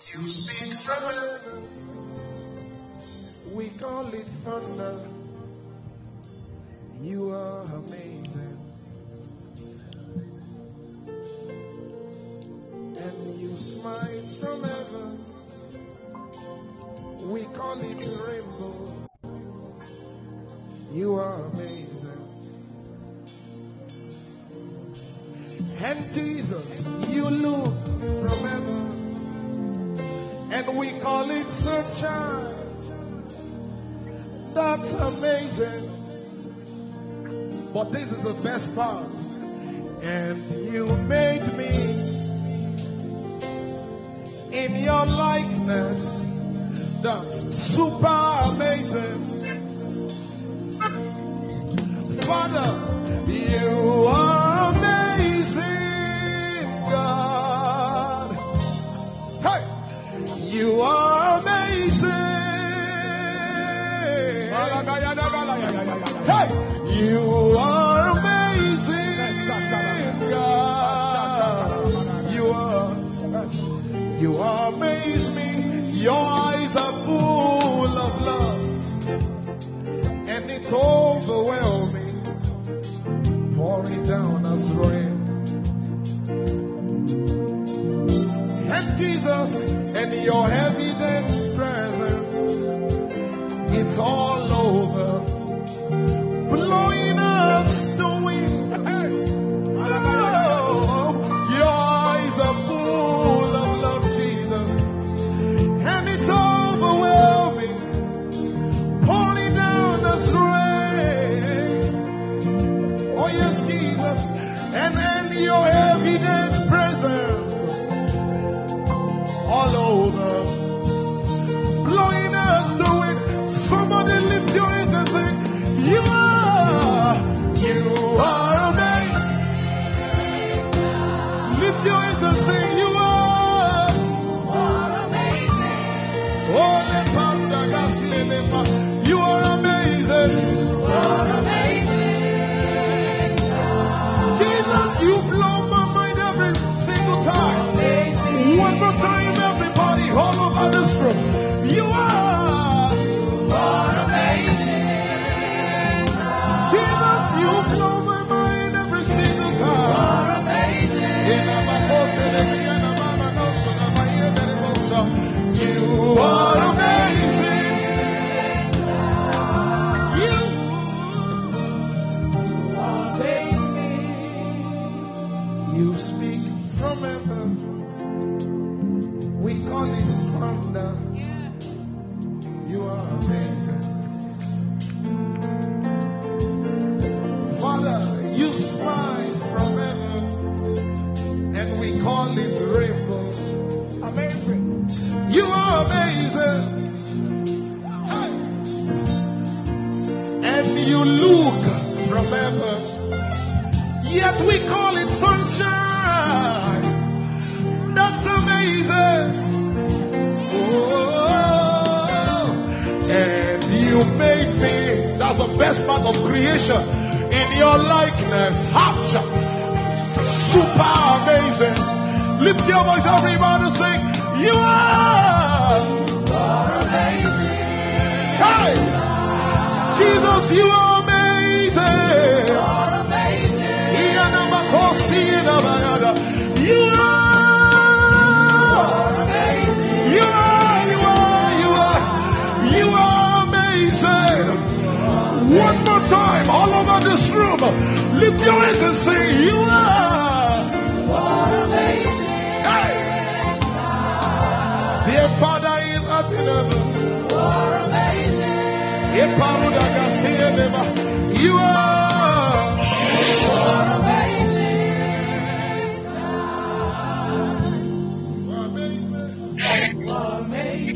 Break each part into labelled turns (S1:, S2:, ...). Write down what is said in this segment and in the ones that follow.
S1: You speak trouble.
S2: We call it thunder. You are amazing. And you smile from heaven. We call it rainbow. You are amazing. And Jesus, you look from heaven and we call it sunshine. That's amazing. But this is the best part. And you made me in your likeness. That's super amazing. Father, you Jesus and your heaven.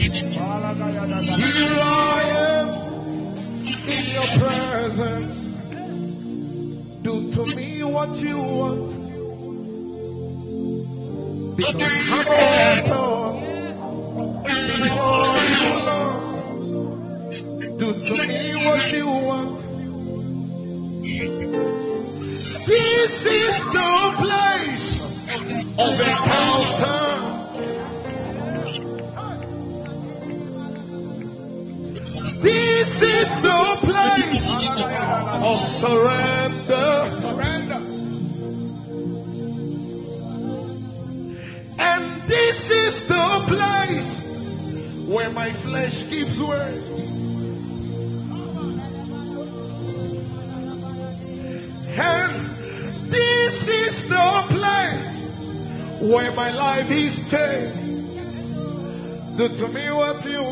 S2: Here I am in your presence. Do to me what you want. Because I'm open for you, Lord. Do to me what you want. Surrender.
S1: Surrender.
S2: And this is the place where my flesh gives way. And this is the place where my life is changed. Do to me what you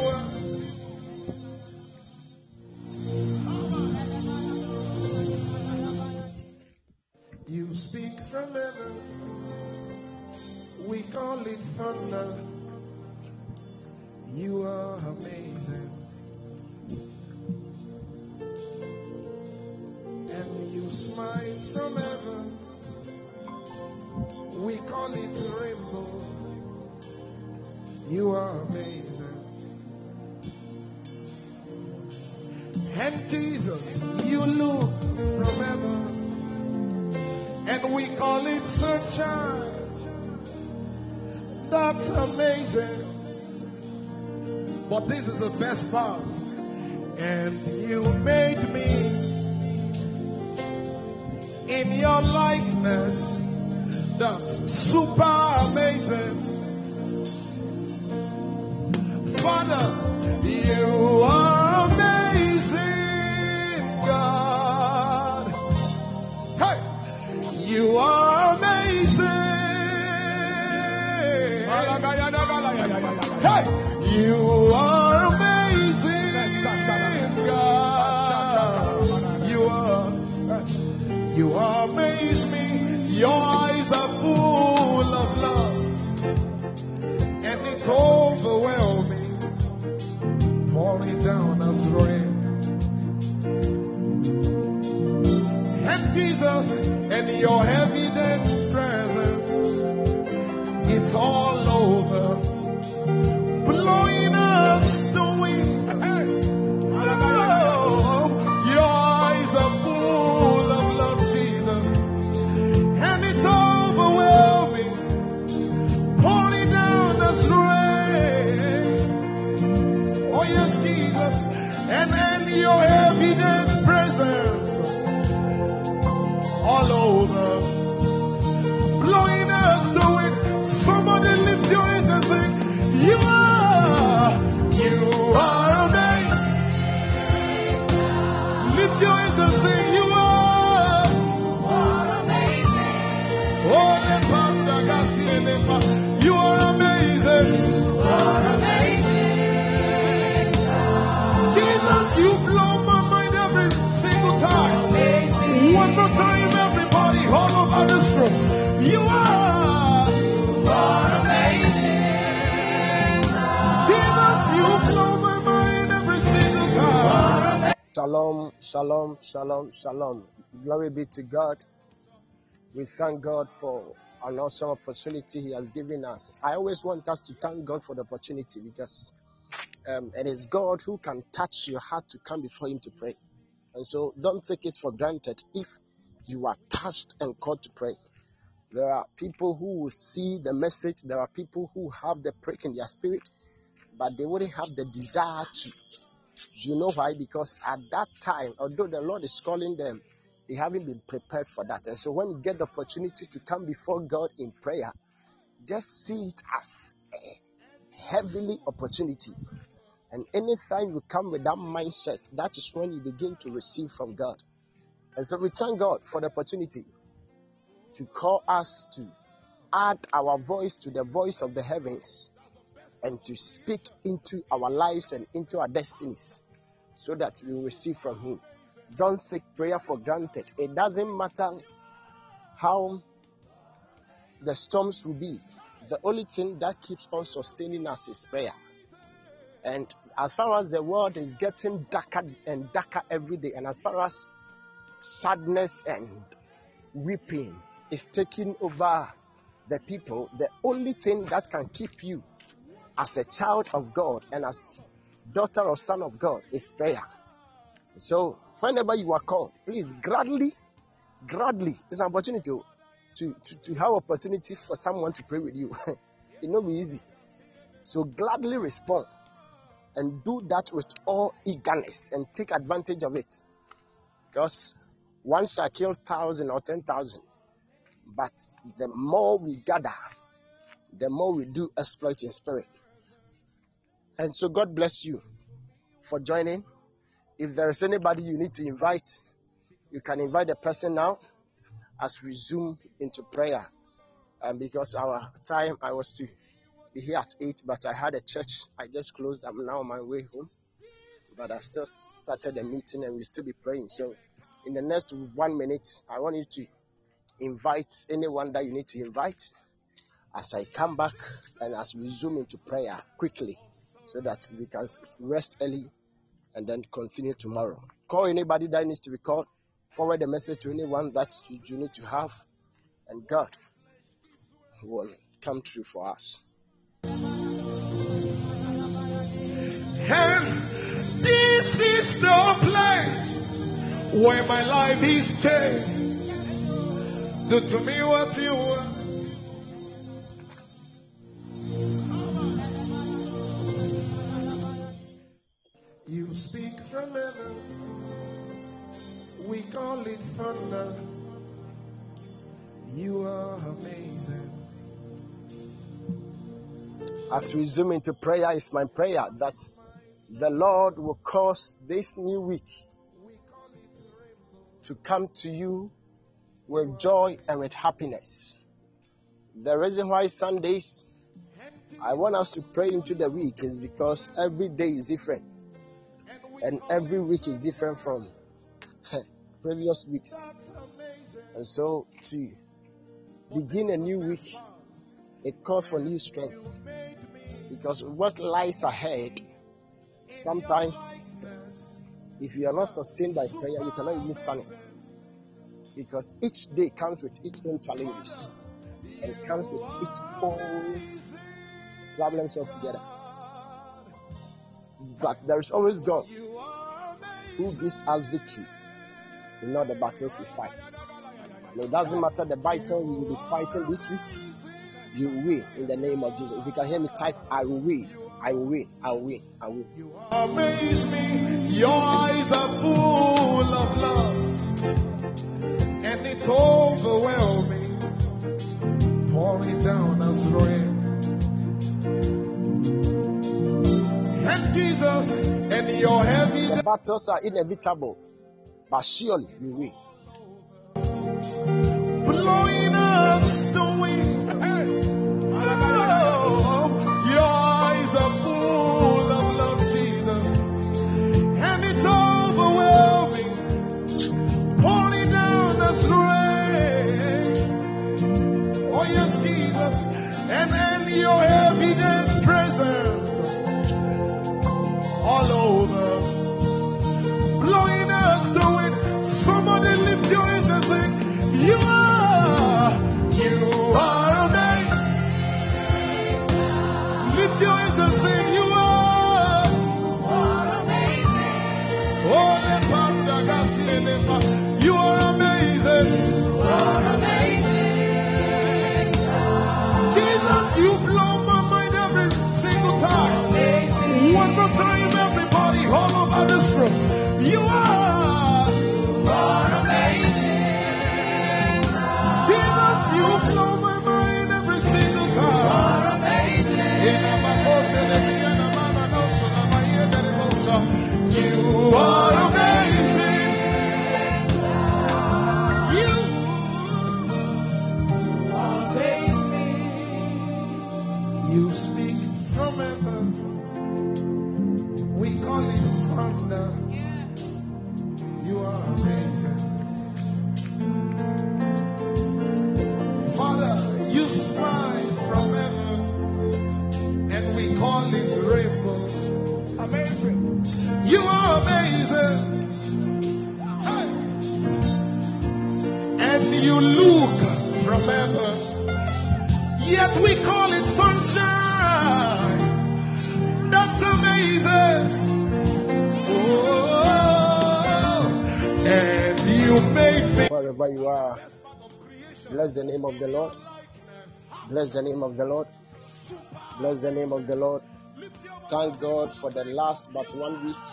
S3: shalom, shalom. Glory be to God. We thank God for an awesome opportunity He has given us. I always want us to thank God for the opportunity because um, it is God who can touch your heart to come before Him to pray. And so don't take it for granted if you are touched and called to pray. There are people who will see the message, there are people who have the prick in their spirit, but they wouldn't have the desire to. You know why? Because at that time, although the Lord is calling them, they haven't been prepared for that. And so when you get the opportunity to come before God in prayer, just see it as a heavenly opportunity. And anytime you come with that mindset, that is when you begin to receive from God. And so we thank God for the opportunity to call us to add our voice to the voice of the heavens and to speak into our lives and into our destinies so that we receive from Him. Don't take prayer for granted. It doesn't matter how the storms will be, the only thing that keeps on sustaining us is prayer. And as far as the world is getting darker and darker every day, and as far as sadness and weeping is taking over the people, the only thing that can keep you as a child of God and as daughter or son of God is prayer. So whenever you are called, please gladly, gladly, it's an opportunity to, to, to have opportunity for someone to pray with you. it will be easy. So gladly respond and do that with all eagerness and take advantage of it. Because Once I kill thousand or ten thousand, but the more we gather, the more we do exploit in spirit. And so God bless you for joining. If there is anybody you need to invite, you can invite the person now as we zoom into prayer. And because our time I was to be here at 8, but I had a church. I just closed. I'm now on my way home. But I've still started the meeting and we still be praying. So in the next one minute, I want you to invite anyone that you need to invite as I come back and as we zoom into prayer quickly so that we can rest early and then continue tomorrow. Call anybody that needs to be called. Forward the message to anyone that you need to have, and God will come true for us.
S2: And this is the place where my life is changed. Do to me what you want. From heaven, we call it thunder. You are amazing.
S3: As we zoom into prayer, it's my prayer that the Lord will cause this new week to come to you with joy and with happiness. The reason why Sundays I want us to pray into the week is because every day is different and every week is different from previous weeks. And so to begin a new week, it calls for new strength. Because what lies ahead, sometimes if you are not sustained by prayer, you cannot even stand it. Because each day comes with its own challenges and comes with its own problems altogether. But there is always God who gives us victory in all the battles we fight. And it doesn't matter the battle we will be fighting this week, you will in the name of Jesus. If you can hear me type, I will win. I will win. I will win. I will.
S2: You amaze me. Your eyes are full of love, and it's overwhelming, pouring down as rain. And Jesus, and your heavy
S3: The battles are inevitable, but surely we win.
S2: The
S3: Lord. Bless the name of the Lord. Bless the name of the Lord. Thank God for the last but one week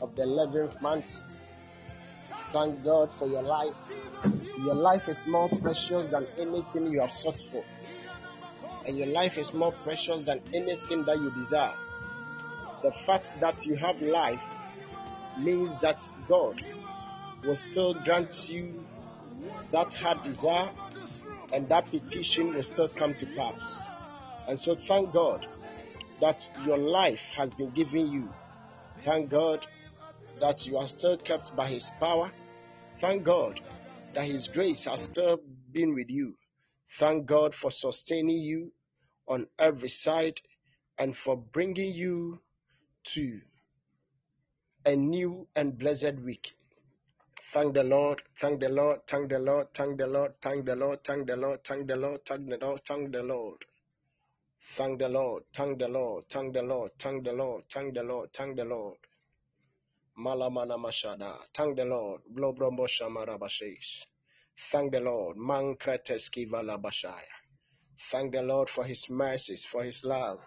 S3: of the 11th month. Thank God for your life. Your life is more precious than anything you have sought for. And your life is more precious than anything that you desire. The fact that you have life means that God will still grant you that hard desire and that petition will still come to pass. And so thank God that your life has been given you. Thank God that you are still kept by His power. Thank God that His grace has still been with you. Thank God for sustaining you on every side and for bringing you to a new and blessed week. Thank the Lord, thank the Lord, thank the Lord, thank the Lord, thank the Lord, thank the Lord, thank the Lord, thank the Lord, thank the Lord. Thank the Lord, thank the Lord, thank the Lord, thank the Lord, thank the Lord, thank the Lord. Malamana Mashada, thank the Lord, Blobromosha Marabashish. Thank the Lord, Mankreteski Valabashaya. Thank the Lord for his mercies, for his love,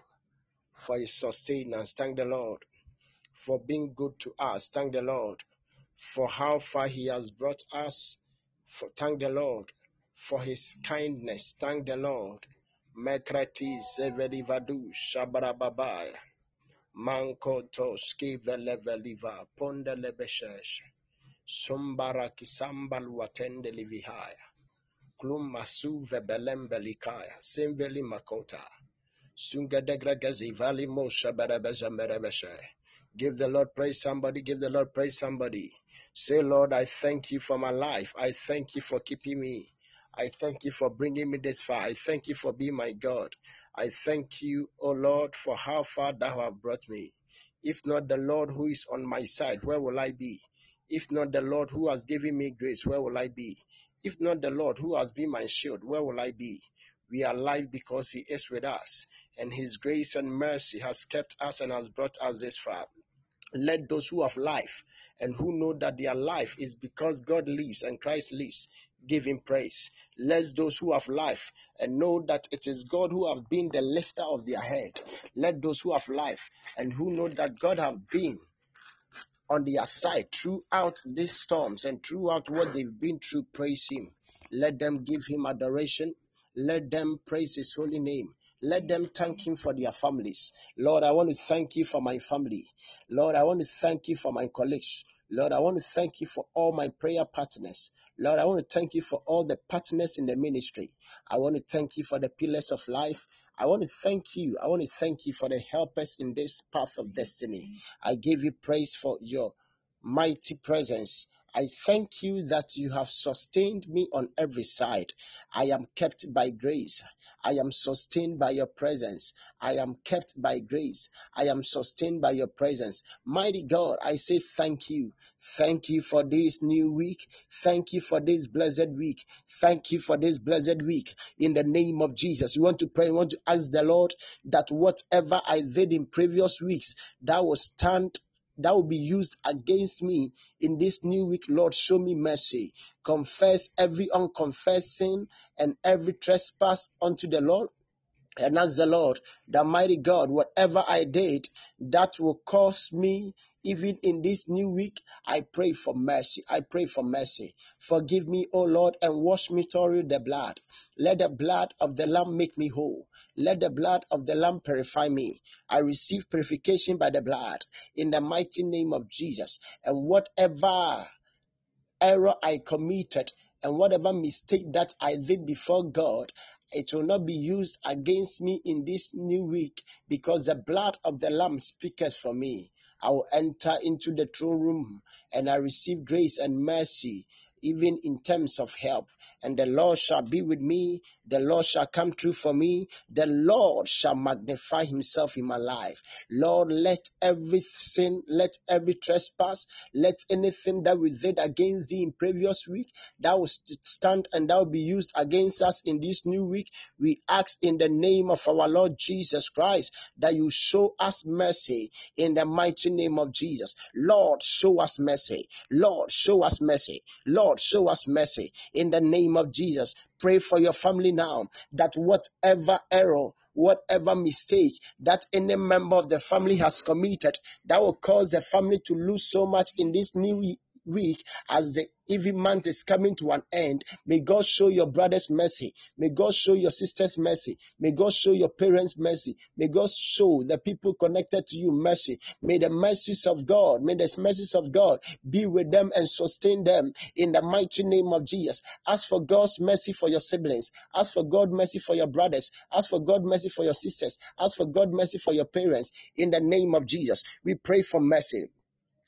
S3: for his sustenance. Thank the Lord for being good to us. Thank the Lord for how far he has brought us. For, thank the Lord for his kindness. Thank the Lord. Mekreti Zevelivadu Shabarababaya. Manko Toski Veleveliva Ponda Lebeshesh. Sumbara Kisambal Watende Livihaya. Klum Masu Vebelem Belikaya. Simveli Makota. Sungadegragazi Mosha Berebeza Give the Lord praise somebody, give the Lord praise somebody. Say, Lord, I thank you for my life. I thank you for keeping me. I thank you for bringing me this far. I thank you for being my God. I thank you, O Lord, for how far thou have brought me. If not the Lord who is on my side, where will I be? If not the Lord who has given me grace, where will I be? If not the Lord who has been my shield, where will I be? We are alive because He is with us, and His grace and mercy has kept us and has brought us this far. Let those who have life and who know that their life is because God lives and Christ lives give him praise. Let those who have life and know that it is God who have been the lifter of their head. Let those who have life and who know that God have been on their side throughout these storms and throughout what they've been through praise him. Let them give him adoration. Let them praise his holy name. Let them thank Him for their families. Lord, I want to thank you for my family. Lord, I want to thank you for my colleagues. Lord, I want to thank you for all my prayer partners. Lord, I want to thank you for all the partners in the ministry. I want to thank you for the pillars of life. I want to thank you. I want to thank you for the helpers in this path of destiny. I give you praise for your mighty presence. I thank you that you have sustained me on every side. I am kept by grace. I am sustained by your presence. I am kept by grace. I am sustained by your presence. Mighty God, I say thank you. Thank you for this new week. Thank you for this blessed week. Thank you for this blessed week. In the name of Jesus, you want to pray, you want to ask the Lord that whatever I did in previous weeks, that will stand that will be used against me in this new week. Lord, show me mercy. Confess every unconfessed sin and every trespass unto the Lord and ask the Lord, the mighty God, whatever I did that will cause me, even in this new week, I pray for mercy. I pray for mercy. Forgive me, O Lord, and wash me through the blood. Let the blood of the Lamb make me whole. Let the blood of the Lamb purify me. I receive purification by the blood in the mighty name of Jesus. And whatever error I committed and whatever mistake that I did before God, it will not be used against me in this new week because the blood of the Lamb speaketh for me. I will enter into the throne room and I receive grace and mercy even in terms of help. And the Lord shall be with me. The Lord shall come true for me. The Lord shall magnify himself in my life. Lord, let every sin, let every trespass, let anything that we did against thee in previous week, that will stand and that will be used against us in this new week. We ask in the name of our Lord Jesus Christ that you show us mercy in the mighty name of Jesus. Lord, show us mercy. Lord, show us mercy. Lord, Lord, show us mercy in the name of Jesus. Pray for your family now that whatever error, whatever mistake that any member of the family has committed, that will cause the family to lose so much in this new week, as the even month is coming to an end, may God show your brothers mercy. May God show your sisters mercy. May God show your parents mercy. May God show the people connected to you mercy. May the mercies of God, may the mercies of God be with them and sustain them in the mighty name of Jesus. Ask for God's mercy for your siblings. Ask for God mercy for your brothers. Ask for God mercy for your sisters. Ask for God mercy for your parents in the name of Jesus. We pray for mercy.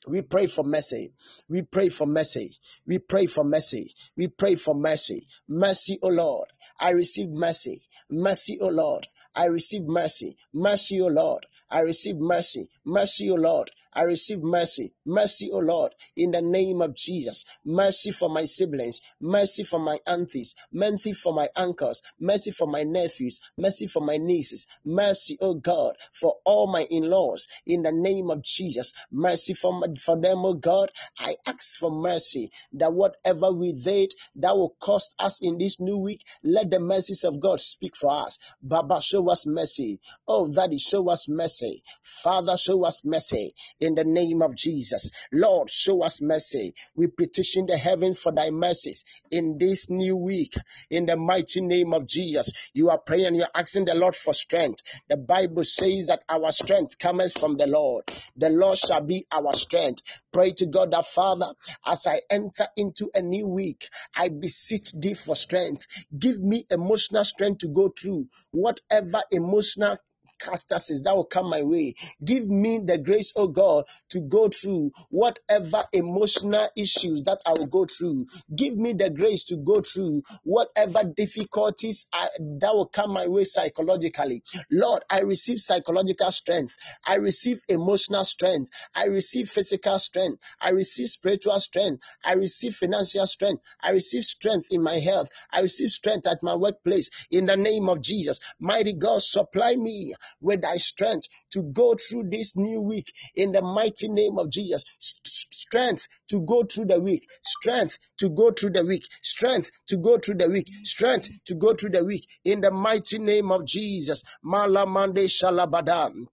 S3: We pray for mercy. We pray for mercy. We pray for mercy. We pray for mercy. Mercy, O Lord. I receive mercy. Mercy, O Lord. I receive mercy. Mercy, O Lord. I receive mercy. Mercy, O Lord. I receive mercy. Mercy, O Lord, in the name of Jesus. Mercy for my siblings. Mercy for my aunties. Mercy for my uncles. Mercy for my nephews. Mercy for my nieces. Mercy, O God, for all my in-laws. In the name of Jesus. Mercy for, my, for them, O God. I ask for mercy that whatever we did that will cost us in this new week, let the mercies of God speak for us. Baba, show us mercy. Oh, Daddy, show us mercy. Father, show us mercy in the name of Jesus. Lord, show us mercy. We petition the heavens for thy mercies in this new week in the mighty name of Jesus. You are praying, you're asking the Lord for strength. The Bible says that our strength comes from the Lord. The Lord shall be our strength. Pray to God that Father, as I enter into a new week, I beseech thee for strength. Give me emotional strength to go through whatever emotional catastrophes that will come my way. Give me the grace, oh God, to go through whatever emotional issues that I will go through. Give me the grace to go through whatever difficulties I, that will come my way psychologically. Lord, I receive psychological strength. I receive emotional strength. I receive physical strength. I receive spiritual strength. I receive financial strength. I receive strength in my health. I receive strength at my workplace in the name of Jesus. Mighty God, supply me with thy strength to go through this new week in the mighty name of Jesus. Strength to go through the week, strength to go through the week, strength to go through the week, strength to go through the week in the mighty name of Jesus. Malamande shalabadam.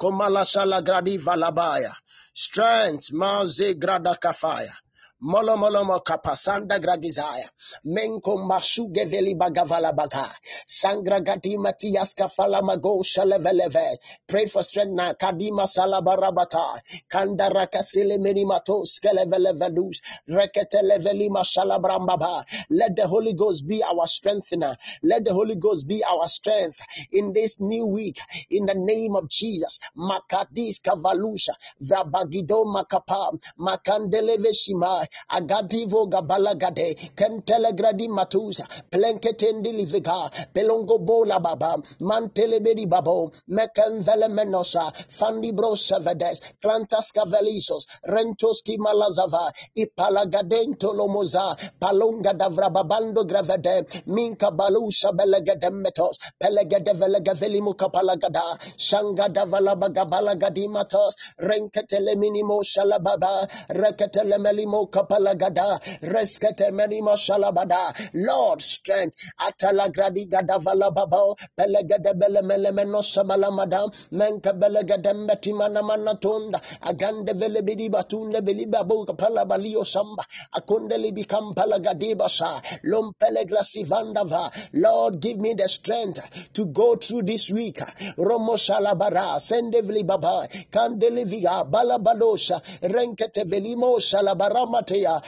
S3: Komala shalagradi valabaya. Strength, maze grada kafaya. Molo molo mo kapasanda gradizaya. Menko mashuge veli bagavala baga. Sangra gati matias kafala mago shaleveleve. Pray for strength na kadima salabarabata. Kanda rakasile minimato skelevelevelus. Rekete leveli masalabrambaba. Let the Holy Ghost be our strengthener. Let the Holy Ghost be our strength in this new week. In the name of Jesus. Makadis kavalusha. Vabagido makapa. Makandeleve. Agadivo gabalagade, Kentelegradi Matusa, Plenketendi Liviga, Pelongo Bola Baba, Mantelebedi Babo, Mekanvele Menosa, Fandi Brosavedes, Clantas Cavelisos, Rentoski Malazava, Ipalagadento Lomoza, Palonga Davrababando Gravede, Minka Balusha Belegademetos, Pelegedevelegavelimo Kapalagada, Shanga Davalabagabalagadimatos, Renketele Minimo Shalababa, Reketele Melimo kapalagada reskete meni mashalabada. Lord strength. Atalagradi gadavala babo pelegede bele mele meno samalamada menka belegede meti mana mana tunda agande vele bidi batunde beli babu kapala balio samba akunde libi kampala gadiba sa lom pelegrasi vandava. Lord give me the strength to go through this week. Romo shalabara sendevli baba kandeliviga balabadosha renkete velimo shalabarama I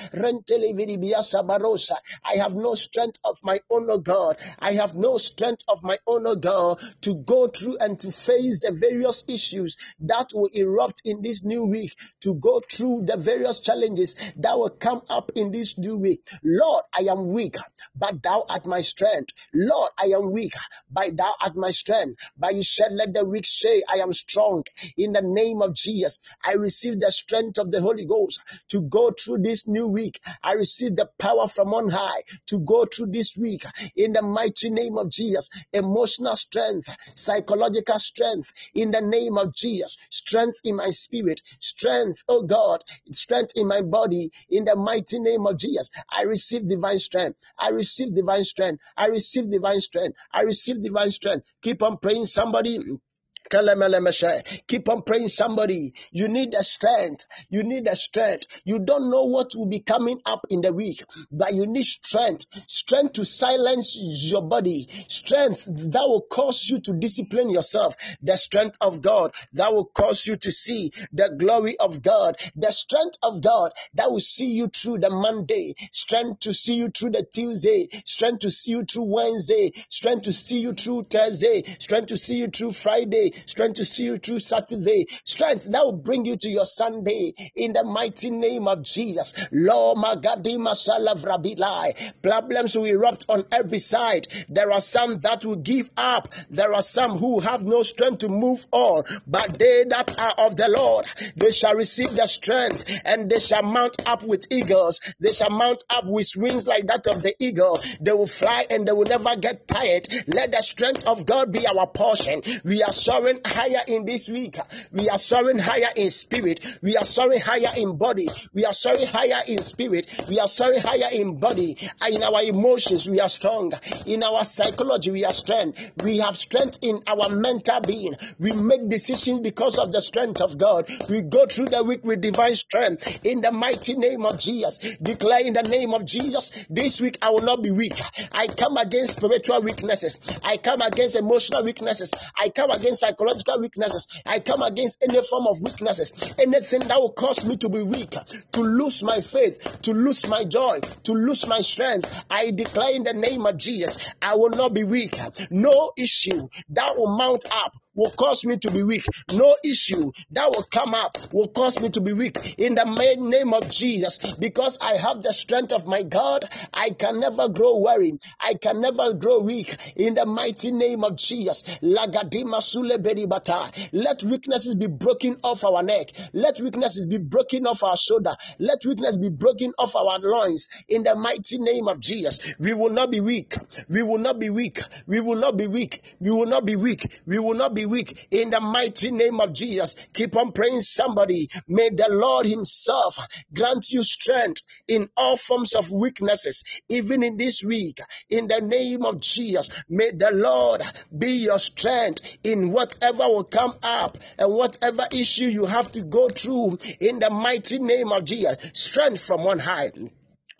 S3: have no strength of my own, O God. I have no strength of my own, O God, to go through and to face the various issues that will erupt in this new week, to go through the various challenges that will come up in this new week. Lord, I am weak, but thou art my strength. Lord, I am weak, but thou art my strength. But you said, let the weak say, I am strong. In the name of Jesus, I receive the strength of the Holy Ghost to go through this new week. I receive the power from on high to go through this week in the mighty name of Jesus. Emotional strength, psychological strength in the name of Jesus. Strength in my spirit, strength, oh God, strength in my body in the mighty name of Jesus. I receive divine strength. I receive divine strength. I receive divine strength. I receive divine strength. Keep on praying, somebody. Keep on praying, somebody. You need the strength. You need the strength. You don't know what will be coming up in the week, but you need strength. Strength to silence your body. Strength that will cause you to discipline yourself. The strength of God that will cause you to see the glory of God. The strength of God that will see you through the Monday. Strength to see you through the Tuesday. Strength to see you through Wednesday. Strength to see you through Thursday. Strength to see you through Friday. Strength to see you through Saturday. Strength that will bring you to your Sunday in the mighty name of Jesus. Lord Magadima Salavrabilai. Problems will erupt on every side. There are some that will give up. There are some who have no strength to move on. But they that are of the Lord, they shall receive the strength and they shall mount up with eagles. They shall mount up with wings like that of the eagle. They will fly and they will never get tired. Let the strength of God be our portion. We are soaring higher in this week. We are soaring higher in spirit. We are soaring higher in body. We are soaring higher in spirit. We are soaring higher in body. In our emotions, we are strong. In our psychology, we are strong. We have strength in our mental being. We make decisions because of the strength of God. We go through the week with divine strength. In the mighty name of Jesus, declare in the name of Jesus, this week I will not be weak. I come against spiritual weaknesses. I come against emotional weaknesses. I come against psychological weaknesses. I come against any form of weaknesses. Anything that will cause me to be weak, to lose my faith, to lose my joy, to lose my strength. I declare in the name of Jesus, I will not be weak. No issue that will mount up will cause me to be weak. No issue that will come up will cause me to be weak. In the mighty name of Jesus, because I have the strength of my God, I can never grow weary. I can never grow weak. In the mighty name of Jesus, Lagadima. Let weaknesses be broken off our neck. Let weaknesses be broken off our shoulder. Let weakness be broken off our loins. In the mighty name of Jesus, we will not be weak. We will not be weak. We will not be weak. We will not be weak. We will not be weak in the mighty name of Jesus. Keep on praying, somebody. May the Lord Himself grant you strength in all forms of weaknesses, even in this week. In the name of Jesus, may the Lord be your strength in whatever will come up and whatever issue you have to go through. In the mighty name of Jesus, strength from on high.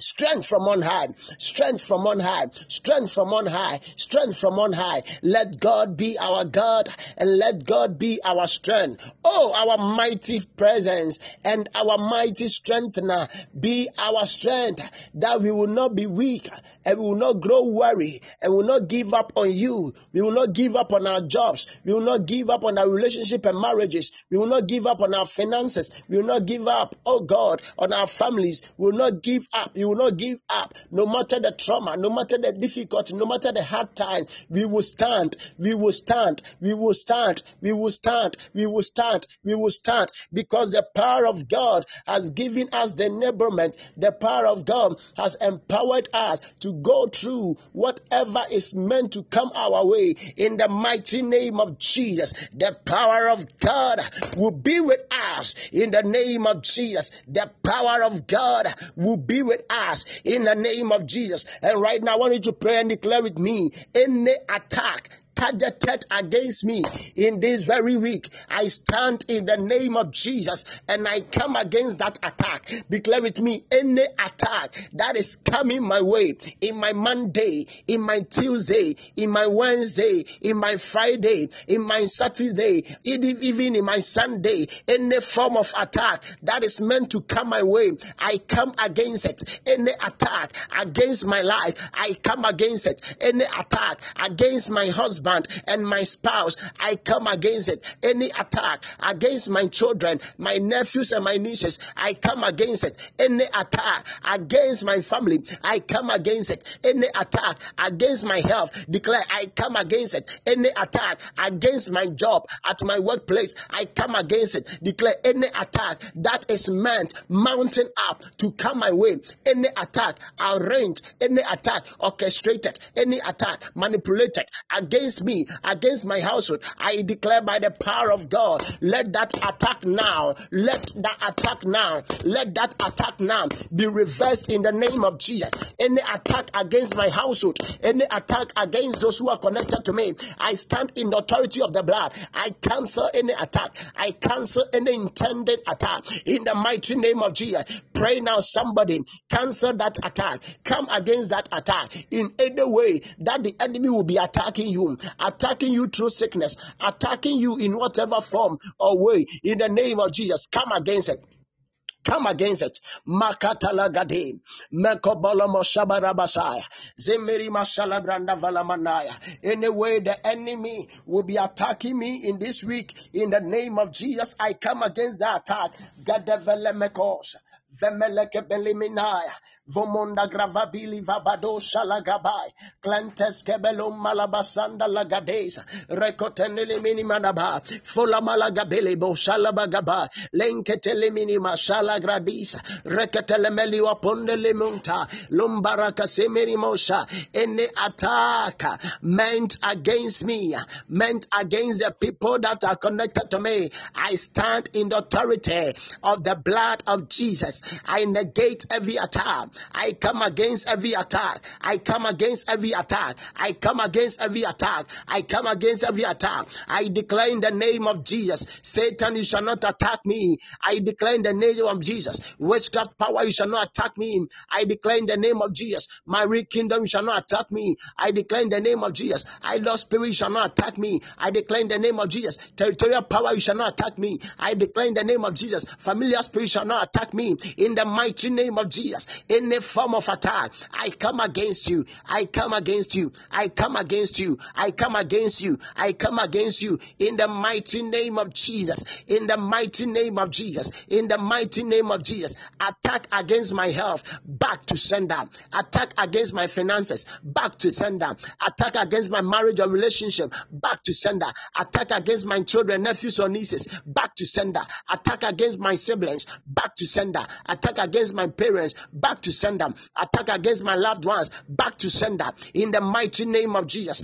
S3: Strength from on high, strength from on high, strength from on high, strength from on high. Let God be our God and let God be our strength. Oh, our mighty presence and our mighty strengthener be our strength that we will not be weak and we will not grow weary and will not give up on you. We will not give up on our jobs. We will not give up on our relationship and marriages. We will not give up on our finances. We will not give up, oh God, on our families. We will not give up. Will not give up. No matter the trauma, no matter the difficulty, no matter the hard times, we will stand. We will stand. We will stand. We will stand. We will stand. We will stand because the power of God has given us the enablement. The power of God has empowered us to go through whatever is meant to come our way in the mighty name of Jesus. The power of God will be with us in the name of Jesus. The power of God will be with us in the name of Jesus. And right now, I want you to pray and declare with me any attack targeted against me in this very week. I stand in the name of Jesus and I come against that attack. Declare with me any attack that is coming my way in my Monday, in my Tuesday, in my Wednesday, in my Friday, in my Saturday, even in my Sunday, any form of attack that is meant to come my way, I come against it. Any attack against my life, I come against it. Any attack against my husband, husband and my spouse, I come against it. Any attack against my children, my nephews and my nieces, I come against it. Any attack against my family, I come against it. Any attack against my health, declare I come against it. Any attack against my job at my workplace, I come against it. Declare any attack that is meant mounting up to come my way. Any attack arranged, any attack orchestrated, any attack manipulated against against me, against my household, I declare by the power of God, let that attack now, let that attack now, let that attack now be reversed in the name of Jesus. Any attack against my household, any attack against those who are connected to me, I stand in the authority of the blood. I cancel any attack. I cancel any intended attack in the mighty name of Jesus. Pray now, somebody cancel that attack. Come against that attack in any way that the enemy will be attacking you, attacking you through sickness, attacking you in whatever form or way. In the name of Jesus, come against it come against it. Makatala gade, mekobolo moshabarabasaya, zemiri mashala branda valamanaya. Anyway, the enemy will be attacking me in this week. In the name of Jesus, I come against the attack. Gadevele mekos, vemeleke beliminaya. Vomonda gravabili vabado shalagabai. Clantes kebelum malabasanda lagadesa. Recotenele minimanaba. Fola malagabele bo shalabagaba. Lenketele minima shalagradisa. Reketele meli waponde. Lumbaraka semiri mosha. Any attack meant against me, meant against the people that are connected to me. I stand in the authority of the blood of Jesus. I negate every attack. I come against every attack. I come against every attack. I come against every attack. I come against every attack. I declare in the name of Jesus, Satan, you shall not attack me. I declare in the name of Jesus, witchcraft power, you shall not attack me. I declare in the name of Jesus, my real kingdom, you shall not attack me. I declare in the name of Jesus, I lost spirit, you shall not attack me. I declare in the name of Jesus, territorial power, you shall not attack me. I declare in the name of Jesus, familiar spirit shall not attack me. In the mighty name of Jesus, any form of attack, I come against you. I come against you. I come against you. I come against you. I come against you. In the mighty name of Jesus. In the mighty name of Jesus. In the mighty name of Jesus. Attack against my health, back to sender. Attack against my finances, back to sender. Attack against my marriage or relationship, back to sender. Attack against my children, nephews or nieces, back to sender. Attack against my siblings, back to sender. Attack against my parents, back to sender. Attack against my loved ones, back to sender. In the mighty name of Jesus.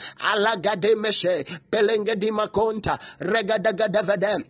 S3: Pelengedimakonta, Regadagadavedem.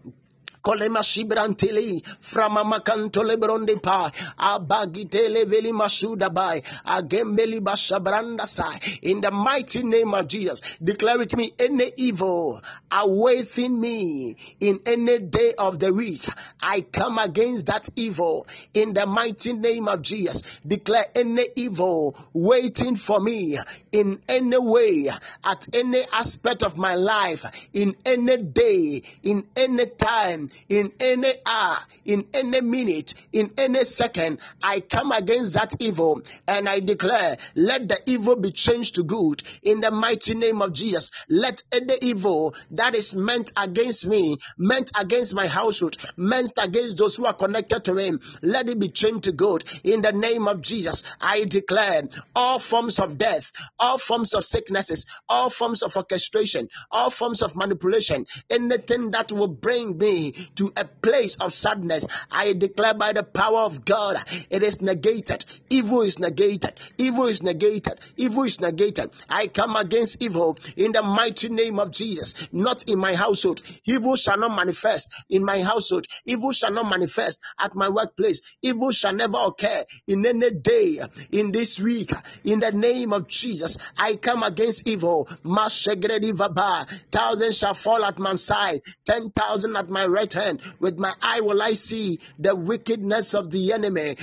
S3: Kolema shibrantili frama makanto lebronde pa abagitele veli masuda bai agembeli bashabranda sai. In the mighty name of Jesus declare with me any evil awaiting me in any day of the week. I come against that evil in the mighty name of Jesus. Declare any evil waiting for me in any way at any aspect of my life in any day in any time in any hour, in any minute, in any second, I come against that evil and I declare, let the evil be changed to good in the mighty name of Jesus. Let any evil that is meant against me, meant against my household, meant against those who are connected to him, let it be changed to good in the name of Jesus. I declare all forms of death, all forms of sicknesses, all forms of orchestration, all forms of manipulation, anything that will bring me to a place of sadness, I declare by the power of God, it is negated. Evil is negated. Evil is negated. Evil is negated. I come against evil in the mighty name of Jesus. Not in my household. Evil shall not manifest in my household. Evil shall not manifest at my workplace. Evil shall never occur in any day in this week. In the name of Jesus, I come against evil. Thousands shall fall at my side, ten thousand at my right hand. With my eye will I see the wickedness of the enemy.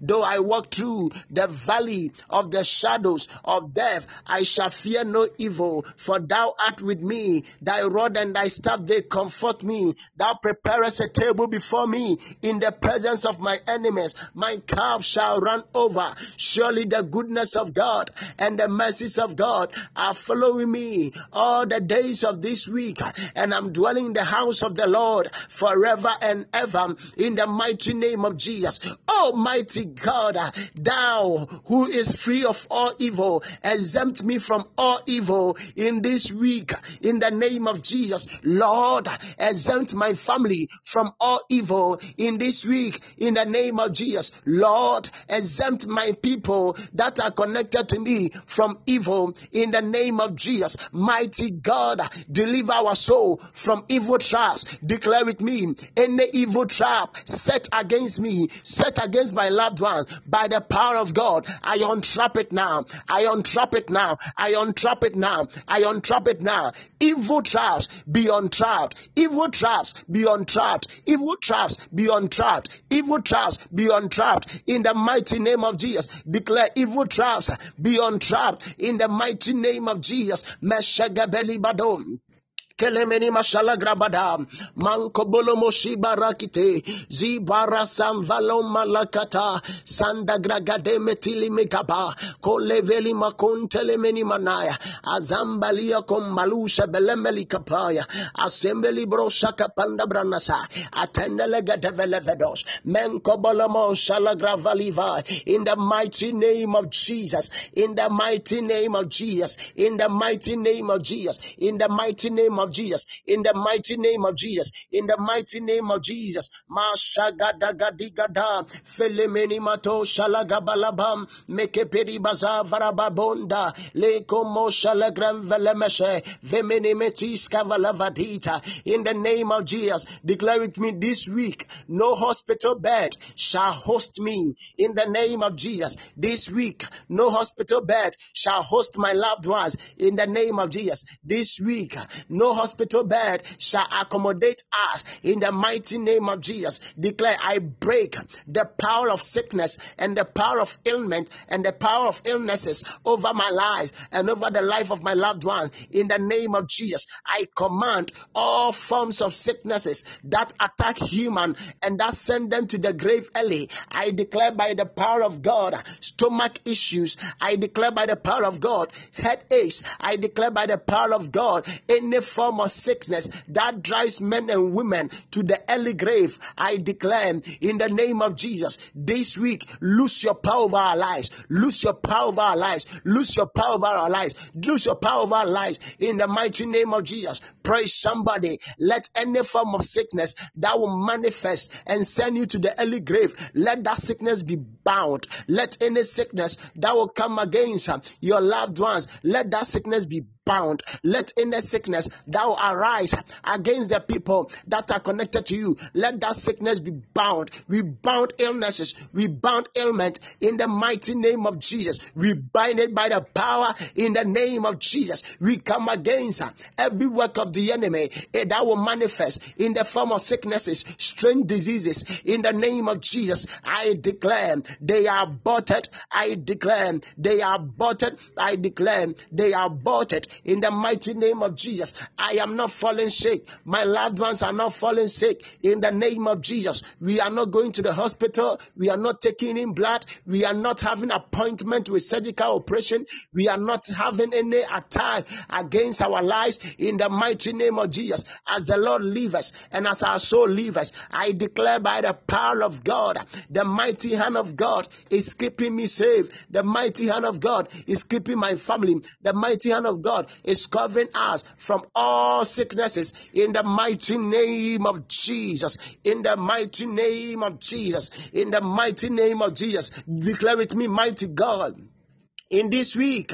S3: Though I walk through the valley of the shadows of death, I shall fear no evil, for thou art with me. Thy rod and thy staff they comfort me. Thou preparest a table before me in the presence of my enemies. My cup shall run over. Surely the goodness of God and the mercies of God are following me all the days of this week, and I'm dwelling in the house of the Lord forever and ever in the mighty name of Jesus. Almighty God, thou who is free of all evil, exempt me from all evil in this week in the name of Jesus. Lord, exempt my family from all evil in this week in the name of Jesus. Lord, exempt my people that are connected to me from evil in the name of Jesus. Mighty God, deliver our soul from evil traps. Declare with me any evil trap set against me, set against my loved one by the power of God. I untrap it now. I untrap it now. I untrap it now. I untrap it now. Evil traps be untrapped. Evil traps be untrapped. Evil traps be untrapped. Evil traps be untrapped in the mighty name of Jesus. Declare evil traps be untrapped in the mighty name of Jesus. Meshagabeli badom. Kelemeni mashala grabada. Mankobolo moshi barakite. Zibara samvalo malakata. Sanda gragade metili megaba koleveli makontele meni manaya. Azambalia kombalusha belemeli kapaya. Assembly brosha kapanda branasa. Atendele gadevele vedos. Menkobolo mo shala gravaliva in the mighty name of Jesus. In the mighty name of Jesus. In the mighty name of Jesus. In the mighty name of Jesus. In the mighty name of Jesus. In the mighty name of Jesus. Mashagadagadagada. Felemeni mato shalagabalabam. Mekeperi baza varababonda. Leko mo shalagram velemeshe. Vemeni metis kavalavadita. In the name of Jesus. Declare with me this week. No hospital bed shall host me. In the name of Jesus. This week. No hospital bed shall host my loved ones. In the name of Jesus. This week. No hospital bed shall accommodate us in the mighty name of Jesus. Declare, I break the power of sickness and the power of ailment and the power of illnesses over my life and over the life of my loved ones in the name of Jesus. I command all forms of sicknesses that attack human and that send them to the grave early. I declare by the power of God, stomach issues. I declare by the power of God, headaches. I declare by the power of God, any form of sickness that drives men and women to the early grave. I declare in the name of Jesus this week, lose your power over our lives, lose your power over our lives, lose your power over our lives, lose your power over our lives in the mighty name of Jesus. Praise somebody. Let any form of sickness that will manifest and send you to the early grave, let that sickness be bound. Let any sickness that will come against your loved ones, let that sickness be bound. Let any sickness that arise against the people that are connected to you, let that sickness be bound. We bound illnesses, we bound ailment in the mighty name of Jesus. We bind it by the power in the name of Jesus. We come against every work of the enemy eh, that will manifest in the form of sicknesses, strange diseases. In the name of Jesus, I declare they are aborted. I declare they are aborted. I declare they are aborted in the mighty name of Jesus. I am not falling sick. My loved ones are not falling sick in the name of Jesus. We are not going to the hospital. We are not taking in blood. We are not having appointment with surgical operation. We are not having any attack against our lives in the mighty name of Jesus. As the Lord us and as our soul us, I declare by the power of God, the mighty hand of God is keeping me safe. The mighty hand of God is keeping my family. The mighty hand of God is covering us from all sicknesses in the mighty name of Jesus. In the mighty name of Jesus. In the mighty name of Jesus. Declare with me, mighty God. In this week,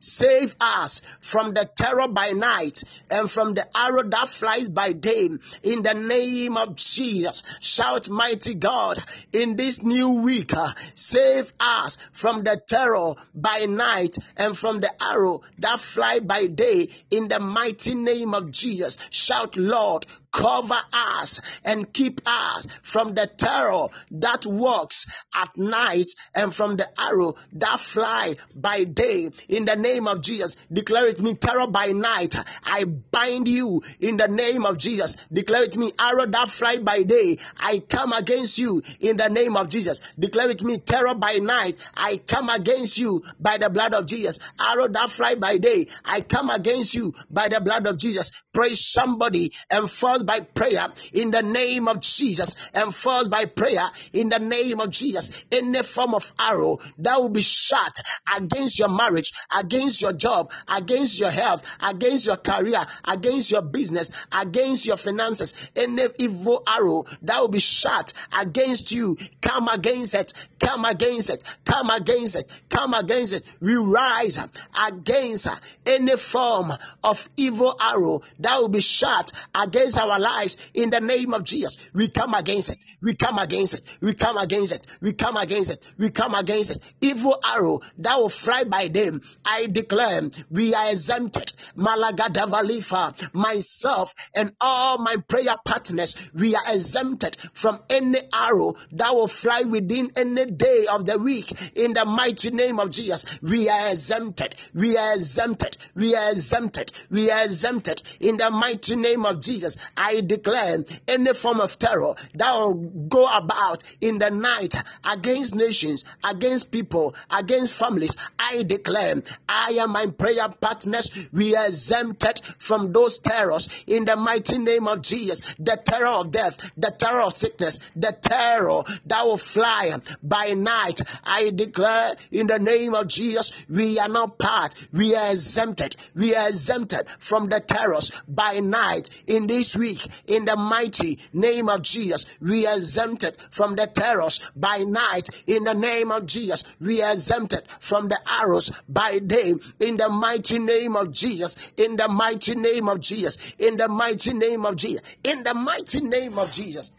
S3: Save us from the terror by night and from the arrow that flies by day. In the name of Jesus, shout, Mighty God, in this new week, uh, save us from the terror by night and from the arrow that fly by day. In the mighty name of Jesus, shout, Lord, cover us and keep us from the terror that walks at night and from the arrow that fly by day in the name of Jesus. Declare it me terror by night. I bind you in the name of Jesus. Declare it me arrow that fly by day. I come against you in the name of Jesus. Declare it me terror by night. I come against you by the blood of Jesus. Arrow that fly by day. I come against you by the blood of Jesus. Praise somebody and enforced by prayer in the name of Jesus. And Enforced by prayer in the name of Jesus. Any form of arrow that will be shot against your marriage, against your job, against your health, against your career, against your business, against your finances, any evil arrow that will be shot against you, come against it, come against it, come against it, come against it. We rise against any form of evil arrow that will be shot against our lives in the name of Jesus. We come against it. We come against it. We come against it. We come against it. We come against it. Evil arrow that will fly by them. I declare we are exempted. Malagadavalifa, myself and all my prayer partners, we are exempted from any arrow that will fly within any day of the week. In the mighty name of Jesus, we are exempted. We are exempted. We are exempted. We are exempted. In the mighty name of Jesus, I declare any form of terror that will go about in the night against nations, against people, against families. I declare I am my prayer partners. We are exempted from those terrors in the mighty name of Jesus. The terror of death, the terror of sickness, the terror that will fly by night. I declare in the name of Jesus, we are not part. We are exempted. We are exempted from the terrors by night in this week. In the mighty name of Jesus, we are exempted from the terrors by night. In the name of Jesus, we are exempted from the arrows by day. In the mighty name of Jesus. In the mighty name of Jesus. In the mighty name of Jesus. In the mighty name of Jesus.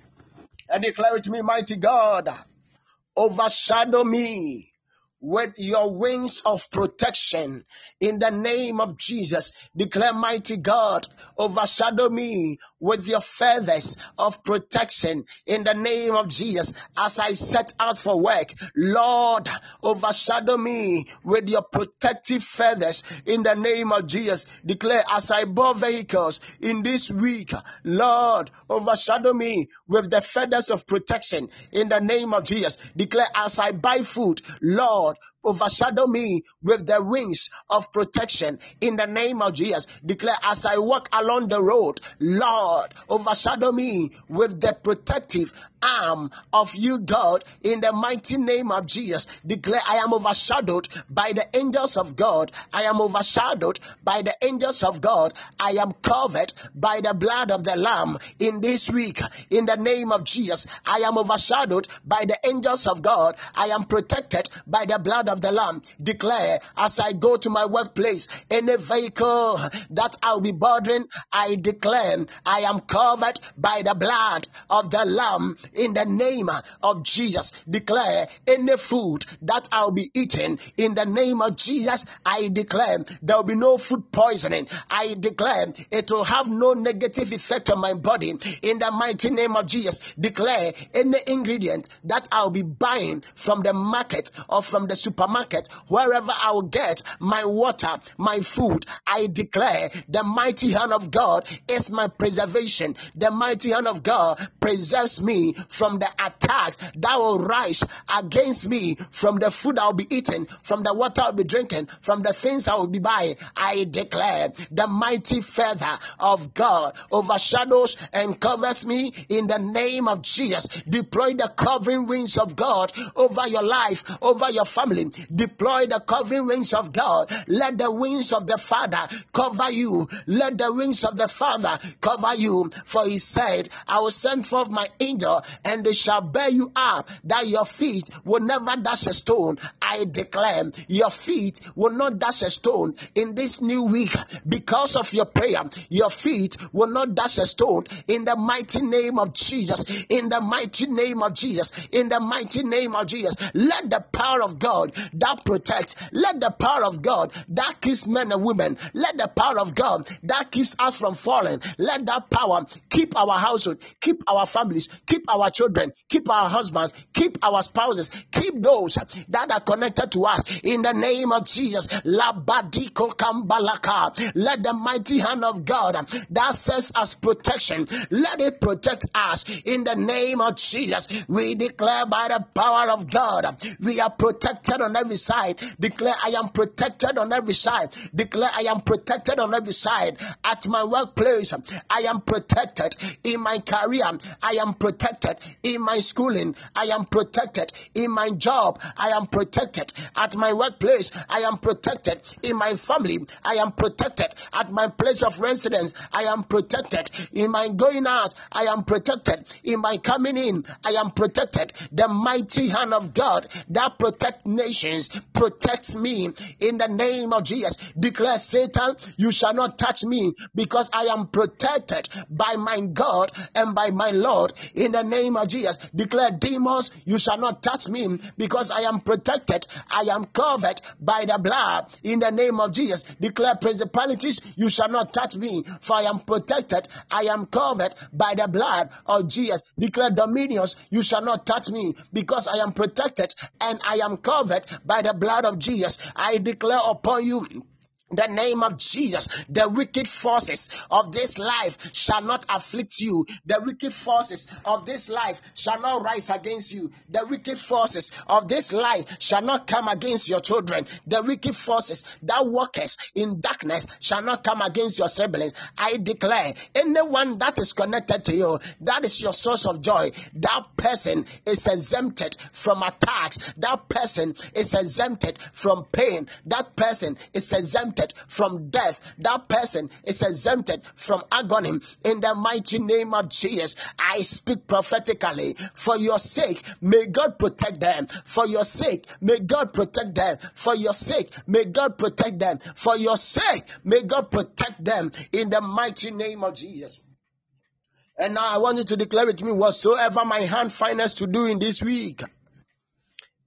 S3: And declare it to me, mighty God, overshadow me with your wings of protection in the name of Jesus. Declare, mighty God, overshadow me with your feathers of protection in the name of Jesus as I set out for work. Lord, overshadow me with your protective feathers in the name of Jesus. Declare, as I bore vehicles in this week, Lord, overshadow me with the feathers of protection in the name of Jesus. Declare, as I buy food, Lord, Lord, overshadow me with the wings of protection in the name of Jesus. Declare as I walk along the road, Lord, overshadow me with the protective arm of you, God, in the mighty name of Jesus. Declare I am overshadowed by the angels of God. I am overshadowed by the angels of God. I am covered by the blood of the Lamb in this week. In the name of Jesus, I am overshadowed by the angels of God. I am protected by the blood of the Lamb. Declare as I go to my workplace, any vehicle that I'll be boarding, I declare I am covered by the blood of the Lamb in the name of Jesus. Declare any food that I'll be eating in the name of Jesus. I declare there will be no food poisoning. I declare it will have no negative effect on my body in the mighty name of Jesus. Declare any ingredient that I'll be buying from the market or from the supermarket, wherever I will get my water, my food. I declare the mighty hand of God is my preservation. The mighty hand of God preserves me from the attacks that will rise against me from the food I'll be eating, from the water I'll be drinking, from the things I will be buying. I declare the mighty feather of God overshadows and covers me in the name of Jesus. Deploy the covering wings of God over your life, over your family. Deploy the covering wings of God. Let the wings of the Father cover you. Let the wings of the Father cover you. For he said, I will send forth my angel and they shall bear you up that your feet will never dash a stone. I declare your feet will not dash a stone in this new week because of your prayer. Your feet will not dash a stone in the mighty name of Jesus. In the mighty name of Jesus. In the mighty name of Jesus. Let the power of God that protects. Let the power of God that keeps men and women. Let the power of God that keeps us from falling. Let that power keep our household, keep our families, keep our children, keep our husbands, keep our spouses, keep those that are connected to us. In the name of Jesus. Let the mighty hand of God that says as protection, let it protect us. In the name of Jesus, we declare by the power of God, we are protected on every side. Declare, I am protected on every side. Declare, I am protected on every side. At my workplace, I am protected. In my career, I am protected. In my schooling, I am protected. In my job, I am protected. At my workplace, I am protected. In my family, I am protected. At my place of residence, I am protected. In my going out, I am protected. In my coming in, I am protected. The mighty hand of God that protects nations protects me in the name of Jesus. Declare Satan, you shall not touch me because I am protected by my God and by my Lord in the name of Jesus. Declare demons, you shall not touch me because I am protected. I am covered by the blood in the name of Jesus. Declare principalities, you shall not touch me for I am protected. I am covered by the blood of Jesus. Declare dominions, you shall not touch me because I am protected and I am covered by the blood of Jesus. I declare upon you the name of Jesus, the wicked forces of this life shall not afflict you. The wicked forces of this life shall not rise against you. The wicked forces of this life shall not come against your children. The wicked forces that workers in darkness shall not come against your siblings. I declare anyone that is connected to you, that is your source of joy, that person is exempted from attacks. That person is exempted from pain. That person is exempted exempted from death. That person is exempted from agony. In the mighty name of Jesus, I speak prophetically. For your sake, may God protect them. For your sake, may God protect them. For your sake, may God protect them. For your sake, may God protect them. In the mighty name of Jesus. And now I want you to declare with me whatsoever my hand finds to do in this week,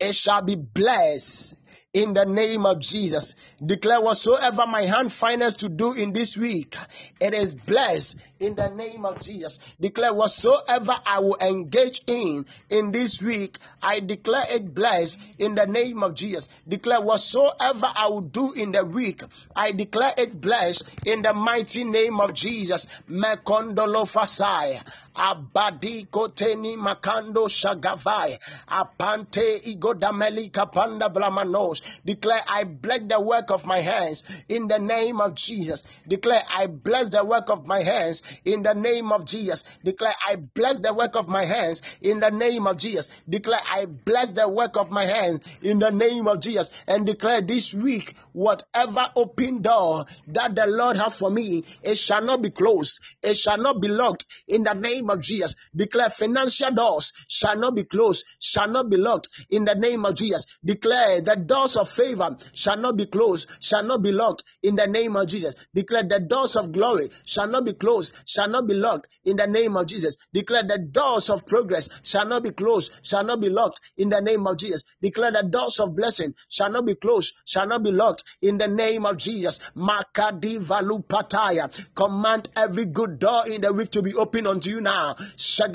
S3: it shall be blessed in the name of Jesus. Declare whatsoever my hand finds to do in this week, it is blessed in the name of Jesus. Declare whatsoever I will engage in in this week, I declare it blessed in the name of Jesus. Declare whatsoever I will do in the week, I declare it blessed in the mighty name of Jesus. Mekondolo fasai. Abadi koteni makando shagavai. Apante igodameli kapanda blamanos. Declare I bless the work of my hands in the name of Jesus. Declare I bless the work of my hands in the name of Jesus. Declare, I bless the work of my hands in the name of Jesus. Declare, I bless the work of my hands in the name of Jesus. And declare this week, whatever open door that the Lord has for me, it shall not be closed. It shall not be locked in the name of Jesus. Declare financial doors shall not be closed, shall not be locked in the name of Jesus. Declare the doors of favor shall not be closed, shall not be locked in the name of Jesus. Declare the doors of glory shall not be closed, shall not be locked in the name of Jesus. Declare the doors of progress shall not be closed, shall not be locked in the name of Jesus. Declare the doors of blessing shall not be closed, shall not be locked in the name of Jesus. Makadi valupataya. Command every good door in the week to be open unto you now. For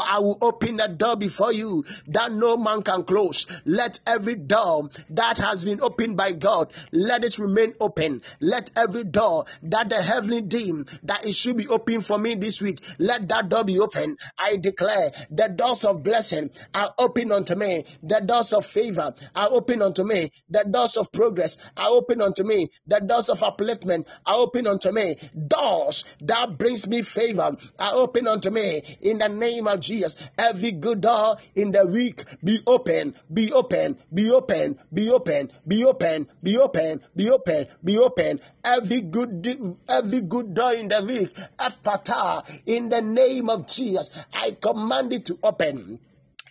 S3: I will open the door before you that no man can close. Let every door that has been opened by God, let it remain open. Let every door that the heavenly deem that it should be open for me this week, let that door be open. I declare the doors of blessing are open unto me. The doors of favor are open unto me. The doors of progress are open unto me. The doors of upliftment are open unto me. Doors that brings me favor are open unto me in the name of Jesus. Every good door in the week be open, be open, be open, be open, be open, be open, be open, be open. Every good every good door in the week, Ephata, in the name of Jesus, I command it to open.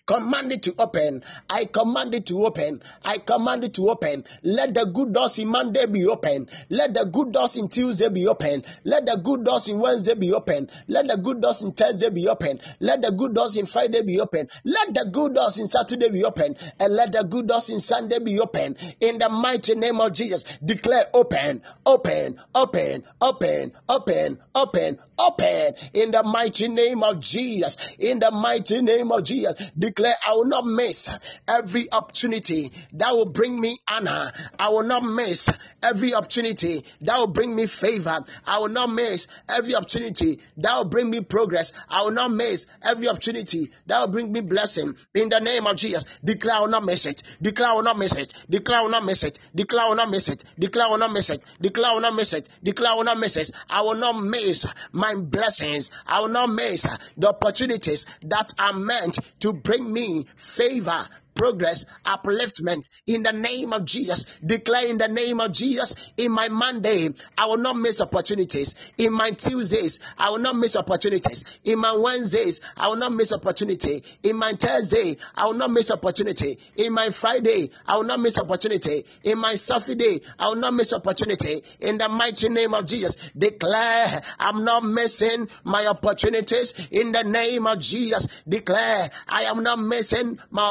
S3: Command it to open. I command it to open. I command it to open. Let the good doors in Monday be open. Let the good doors in Tuesday be open. Let the good doors in Wednesday be open. Let the good doors in Thursday be open. Let the good doors in Friday be open. Let the good doors in Saturday be open. And let the good doors in Sunday be open. In the mighty name of Jesus, declare open, open, open, open, open, open, open. In the mighty name of Jesus. In the mighty name of Jesus, declare I will not miss every opportunity that will bring me honor. I will not miss every opportunity that will bring me favor. I will not miss every opportunity that will bring me progress. I will not miss every opportunity that will bring me blessing. In the name of Jesus, declare I will not miss it. Declare I will not miss it. Declare I will not miss it. Declare I will not miss it. Declare I will not miss it. Declare I will not miss it. Declare I will not miss it. I will not miss my blessings. I will not miss the opportunities that are meant to bring me favor, progress, upliftment in the name of Jesus. Declare in the name of Jesus in my Monday, I will not miss opportunities. In my Tuesdays, I will not miss opportunities. In my Wednesdays, I will not miss opportunity. In my Thursday, I will not miss opportunity. In my Friday, I will not miss opportunity. In my Saturday, I will not miss opportunity. In the mighty name of Jesus, declare I'm not missing my opportunities. In the name of Jesus, declare I am not missing my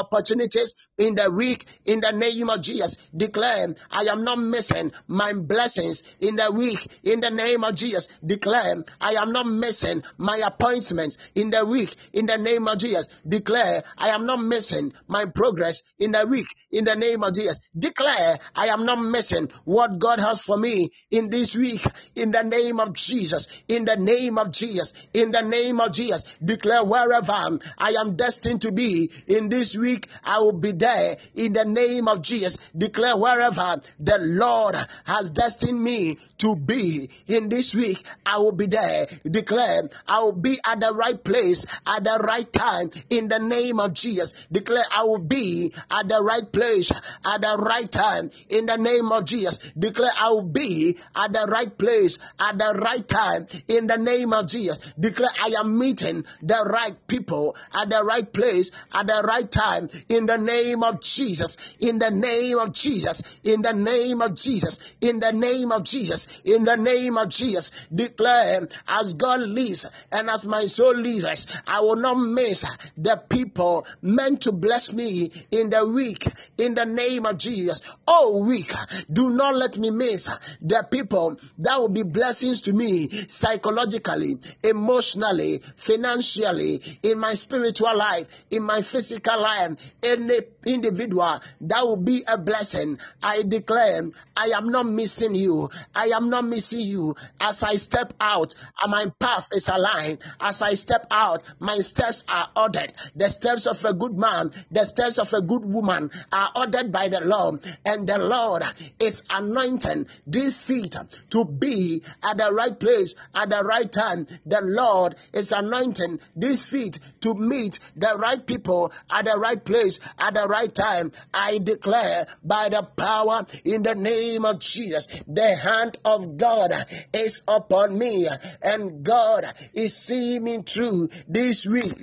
S3: opportunities in the week. In the name of Jesus, declare I am not missing my blessings in the week. In the name of Jesus, declare I am not missing my appointments in the week. In the name of Jesus, declare I am not missing my progress in the week. In the name of Jesus, declare I am not missing what God has for me in this week. In the name of Jesus, in the name of Jesus, in the name of Jesus, declare wherever I am destined to be in this week, I will be there. In the name of Jesus, declare wherever the Lord has destined me to be in this week, I will be there. Declare I will be at the right place at the right time in the name of Jesus. Declare I will be at the right place at the right time in the name of Jesus. Declare I will be at the right place at the right time in the name of Jesus. Declare I am meeting the right people at the right place at the right time in the name of Jesus. In the name of Jesus. In the name of Jesus. In the name of Jesus. In the name of Jesus. Declare as God lives and as my soul lives, I will not miss the people meant to bless me in the week. In the name of Jesus. Oh, week, do not let me miss the people that will be blessings to me psychologically, emotionally, financially, in my spiritual life, in my physical life. Any individual that will be a blessing. I declare, I am not missing you. I am not missing you. As I step out, uh, my path is aligned. As I step out, my steps are ordered. The steps of a good man, the steps of a good woman are ordered by the Lord. And the Lord is anointing these feet to be at the right place at the right time. The Lord is anointing these feet to meet the right people at the right place at the right time. I declare by the power in the name of Jesus, the hand of God is upon me, and God is seeing me through this week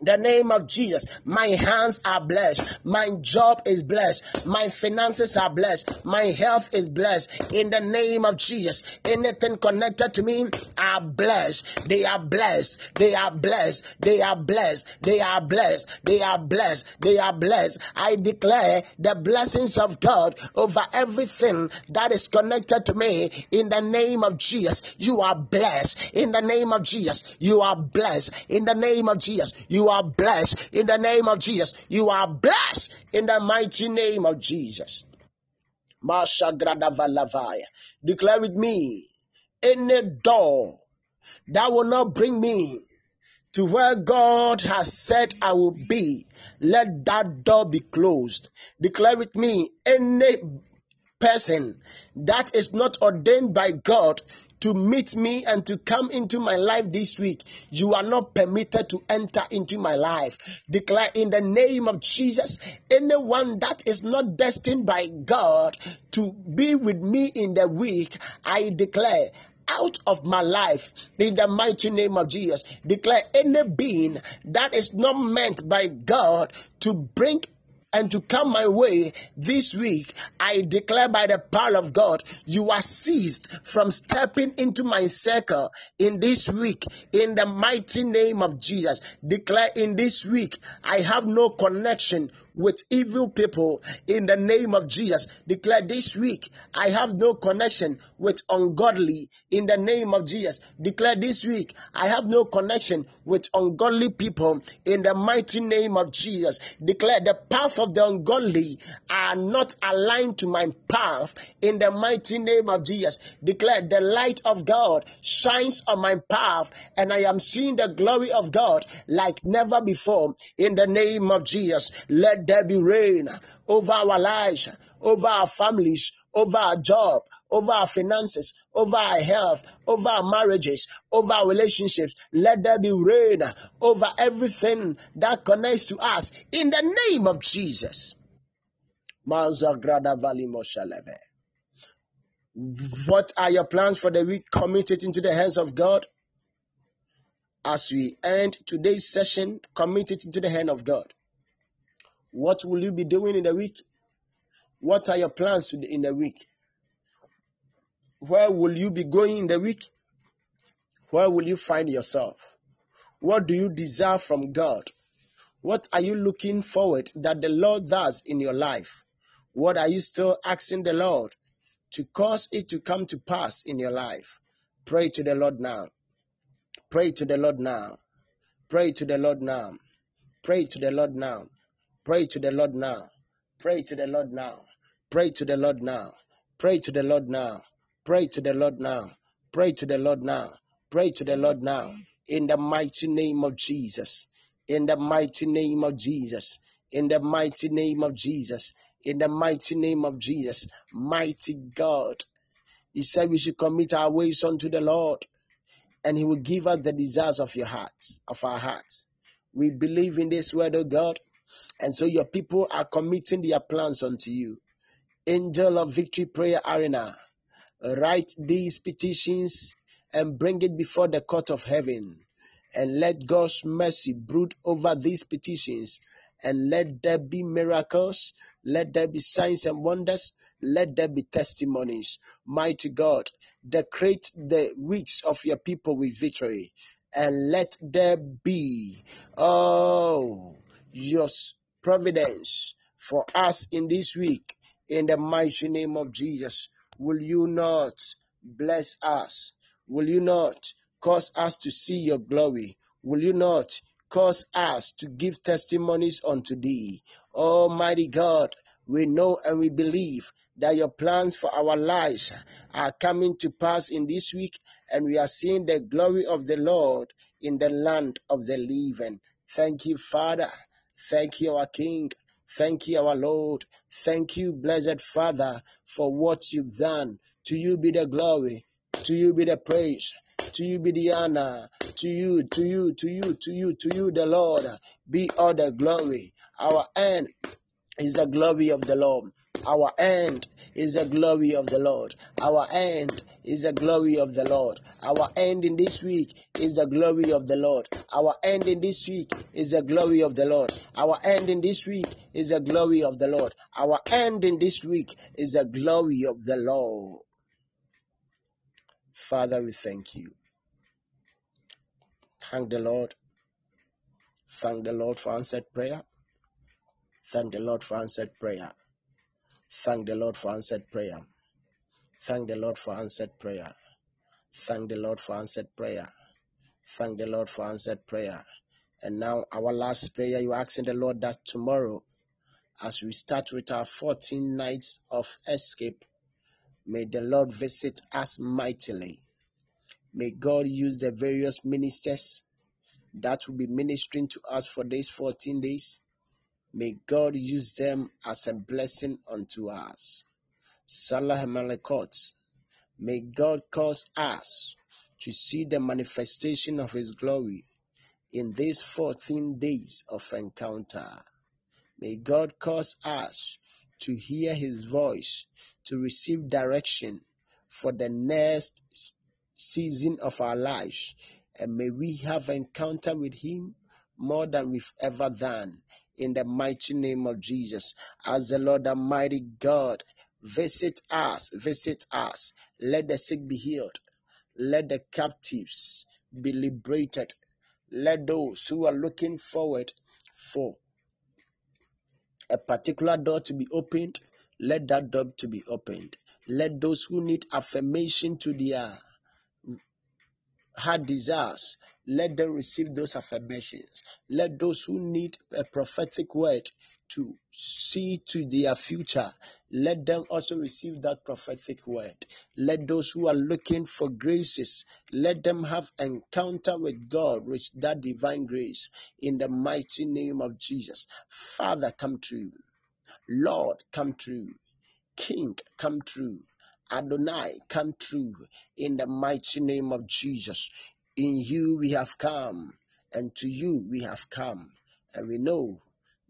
S3: the name of Jesus. My hands are blessed. My job is blessed. My finances are blessed. My health is blessed. In the name of Jesus, anything connected to me are blessed. They are blessed. They are blessed. They are blessed. They are blessed. They are blessed. They are blessed. I declare the blessings of God over everything that is connected to me. In the name of Jesus, you are blessed. In the name of Jesus, you are blessed. In the name of Jesus, you are blessed in the name of Jesus. You are blessed in the mighty name of Jesus. Declare with me any door that will not bring me to where God has said I will be. Let that door be closed. Declare with me any person that is not ordained by God to meet me and to come into my life this week, you are not permitted to enter into my life. Declare in the name of Jesus, anyone that is not destined by God to be with me in the week, I declare out of my life in the mighty name of Jesus. Declare any being that is not meant by God to bring and to come my way this week, I declare by the power of God, you are seized from stepping into my circle in this week in the mighty name of Jesus. Declare in this week, I have no connection with evil people in the name of Jesus. Declare this week, I have no connection with ungodly in the name of Jesus. Declare this week, I have no connection with ungodly people in the mighty name of Jesus. Declare the path of the ungodly are not aligned to my path in the mighty name of Jesus. Declare the light of God shines on my path and I am seeing the glory of God like never before in the name of Jesus. Let there be rain over our lives, over our families, over our job, over our finances, over our health, over our marriages, over our relationships. Let there be rain over everything that connects to us in the name of Jesus. What are your plans for the week? Commit it into the hands of God. As we end today's session, commit it into the hand of God. What will you be doing in the week? What are your plans in the week? Where will you be going in the week? Where will you find yourself? What do you desire from God? What are you looking forward that the Lord does in your life? What are you still asking the Lord to cause it to come to pass in your life? Pray to the Lord now. Pray to the Lord now. Pray to the Lord now. Pray to the Lord now. Pray to the Lord now. Pray to the Lord now. Pray to the Lord now. Pray to the Lord now. Pray to the Lord now. Pray to the Lord now. Pray to the Lord now. In the mighty name of Jesus. In the mighty name of Jesus. In the mighty name of Jesus. In the mighty name of Jesus. Mighty God. He said we should commit our ways unto the Lord and he will give us the desires of your hearts, of our hearts. We believe in this word, of God, and so your people are committing their plans unto you. Angel of Victory Prayer Arena, write these petitions and bring it before the court of heaven. And let God's mercy brood over these petitions. And let there be miracles. Let there be signs and wonders. Let there be testimonies. Mighty God, decorate the weeks of your people with victory. And let there be, oh, your providence for us in this week in the mighty name of Jesus. Will you not bless us? Will you not cause us to see your glory? Will you not cause us to give testimonies unto thee? Almighty God, we know and we believe that your plans for our lives are coming to pass in this week, and we are seeing the glory of the Lord in the land of the living. Thank you, Father. Thank you, our King. Thank you, our Lord. Thank you, blessed Father, for what you've done. To you be the glory. To you be the praise. To you be the honor. To you, to you, to you, to you, to you, the Lord, be all the glory. Our end is the glory of the Lord. Our end is the glory of the Lord. Our end is the glory of the Lord. Our end in this week is the glory of the Lord. Our end in this week is the glory of the Lord. Our end in this week is the glory of the Lord. Our end in this week is the glory of the Lord. Father, we thank you. Thank the Lord. Thank the Lord for answered prayer. Thank the Lord for answered prayer. Thank the Lord for answered prayer. Thank the Lord for answered prayer. Thank the Lord for answered prayer. Thank the Lord for answered prayer. And now, our last prayer, you're asking the Lord that tomorrow, as we start with our 14 nights of escape, may the Lord visit us mightily. May God use the various ministers that will be ministering to us for these 14 days May God use them as a blessing unto us. Salah Malakot. May God cause us to see the manifestation of His glory in these 14 days of encounter. May God cause us to hear His voice, to receive direction for the next season of our lives. And may we have encounter with Him more than we've ever done. In the mighty name of Jesus. As the Lord Almighty God, visit us, visit us. Let the sick be healed. Let the captives be liberated. Let those who are looking forward for a particular door to be opened, let that door to be opened. Let those who need affirmation to their heart desires, let them receive those affirmations. Let those who need a prophetic word to see to their future, let them also receive that prophetic word. Let those who are looking for graces, let them have encounter with God with that divine grace in the mighty name of Jesus. Father, come true. Lord, come true. King, come true. Adonai, come true in the mighty name of Jesus. In you we have come, and to you we have come, and we know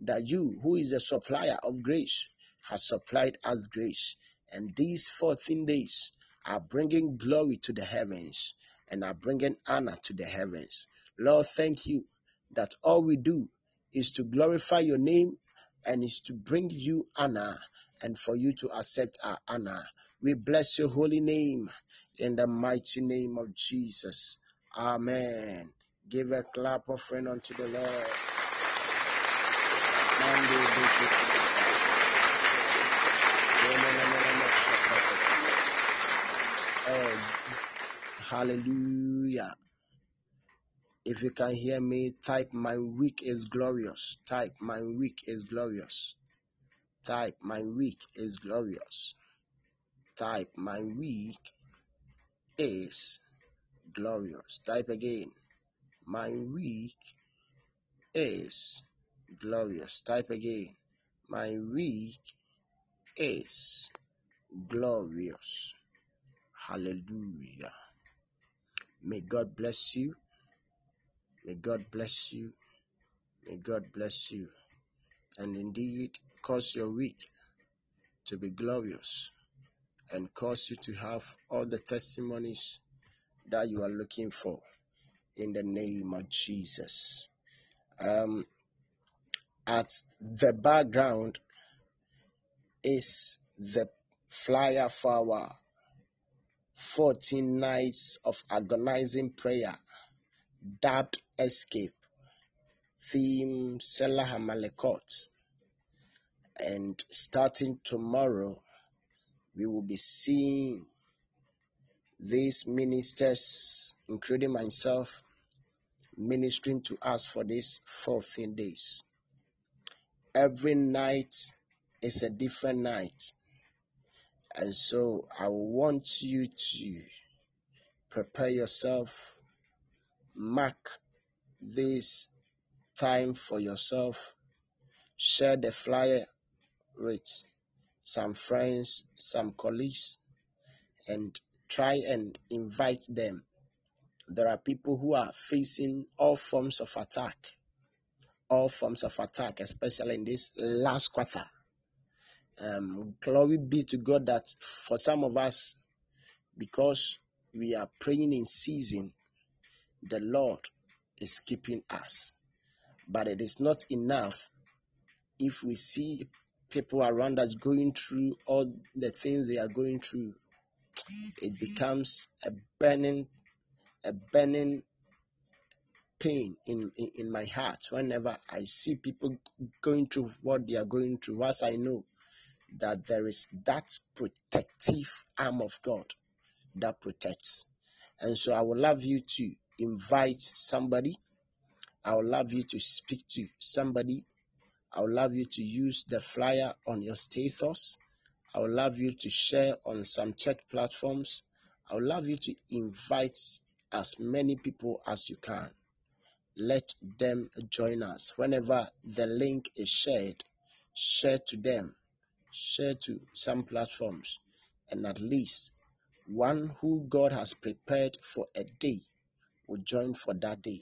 S3: that you, who is the supplier of grace, has supplied us grace. And these 14 days are bringing glory to the heavens and are bringing honor to the heavens. Lord, thank you that all we do is to glorify your name and is to bring you honor and for you to accept our honor. We bless your holy name in the mighty name of Jesus. Amen. Give a clap offering unto the Lord. Oh, hallelujah. If you can hear me, type my week is glorious. Type my week is glorious. Type my week is glorious. Type my week is glorious. Type again. My week is glorious. Type again. My week is glorious. Hallelujah. May God bless you. May God bless you. May God bless you. And indeed, cause your week to be glorious and cause you to have all the testimonies that you are looking for in the name of Jesus. Um, at the background is the flyer for our 14 nights of agonizing prayer, dubbed Escape, theme Selah Hamalekot. And starting tomorrow, we will be seeing these ministers, including myself, ministering to us for these 14 days. Every night is a different night. And so I want you to prepare yourself, mark this time for yourself, share the flyer with some friends, some colleagues, and try and invite them. There are people who are facing all forms of attack, all forms of attack, especially in this last quarter. Um, glory be to God that for some of us, because we are praying in season, the Lord is keeping us. But it is not enough if we see people around us going through all the things they are going through. It becomes a burning, a burning pain in, in, in my heart whenever I see people going through what they are going through. As I know that there is that protective arm of God that protects. And so I would love you to invite somebody. I would love you to speak to somebody. I would love you to use the flyer on your status. I would love you to share on some church platforms. I would love you to invite as many people as you can. Let them join us. Whenever the link is shared, share to them share to some platforms, and at least one who God has prepared for a day will join for that day.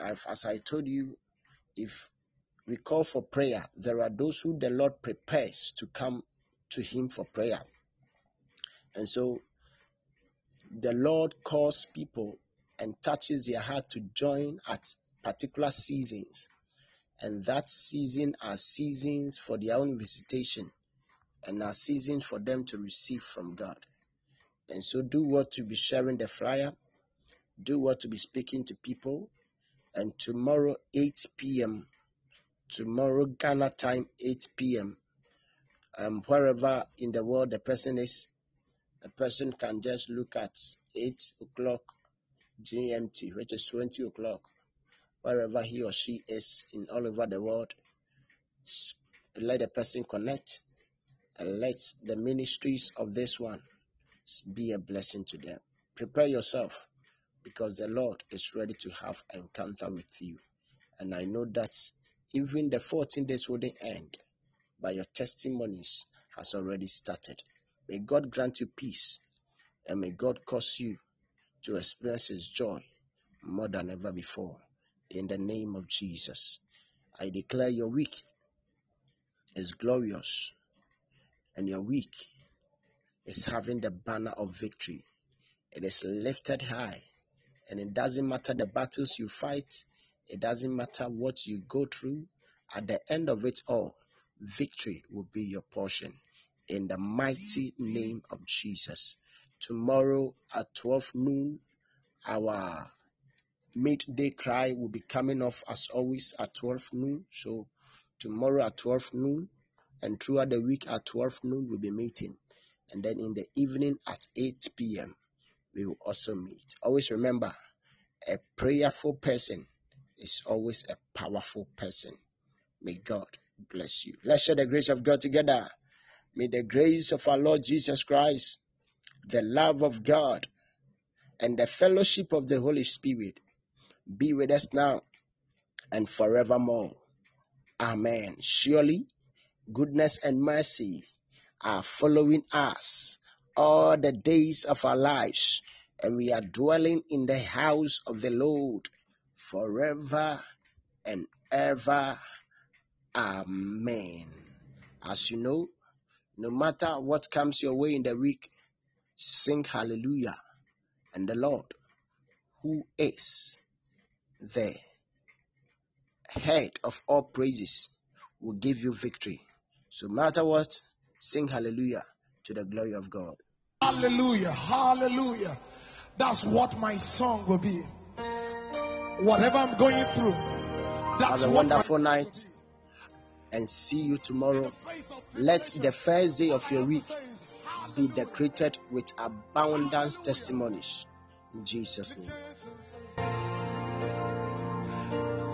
S3: As I told you, if we call for prayer, there are those who the Lord prepares to come to Him for prayer. And so the Lord calls people and touches their heart to join at particular seasons. And that season are seasons for their own visitation and are seasons for them to receive from God. And so do what to be sharing the flyer, do what to be speaking to people. And tomorrow, 8 p.m., tomorrow, Ghana time, 8 p.m., um, wherever in the world the person is, the person can just look at 8 o'clock GMT, which is 20 o'clock, wherever he or she is in all over the world. Let the person connect and let the ministries of this one be a blessing to them. Prepare yourself because the Lord is ready to have an encounter with you. And I know that even the 14 days wouldn't end, but your testimonies has already started. May God grant you peace and may God cause you to experience His joy more than ever before. In the name of Jesus, I declare your week is glorious and your week is having the banner of victory. It is lifted high, and it doesn't matter the battles you fight, it doesn't matter what you go through. At the end of it all, victory will be your portion. In the mighty name of Jesus. Tomorrow at 12 noon, our midday cry will be coming off as always at 12 noon. So, tomorrow at 12 noon, and throughout the week at 12 noon, we'll be meeting. And then in the evening at 8 p.m., we will also meet. Always remember, a prayerful person is always a powerful person. May God bless you. Let's share the grace of God together. May the grace of our Lord Jesus Christ, the love of God, and the fellowship of the Holy Spirit be with us now and forevermore. Amen. Surely, goodness and mercy are following us all the days of our lives, and we are dwelling in the house of the Lord forever and ever. Amen. As you know, no matter what comes your way in the week, sing hallelujah. And the Lord, who is the head of all praises, will give you victory. So, no matter what, sing hallelujah to the glory of God.
S2: Hallelujah. Hallelujah. That's what my song will be. Whatever I'm going through, that's
S3: Have a
S2: what my
S3: wonderful night and see you tomorrow. Let the first day of your week be decorated with abundant testimonies. In Jesus' name.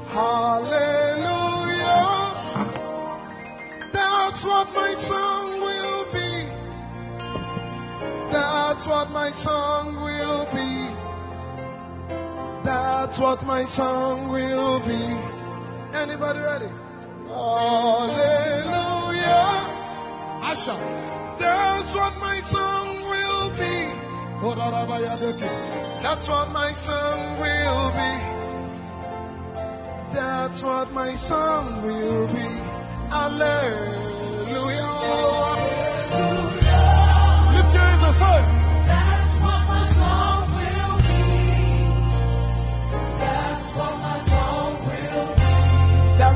S2: Hallelujah. That's what my song will be. That's what my song will be. That's what my song will be. Anybody ready? Hallelujah. Asha. That's what my song will be. That's what my song will be. That's what my song will be. Hallelujah. Lift your hands and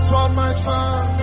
S1: That's what my song.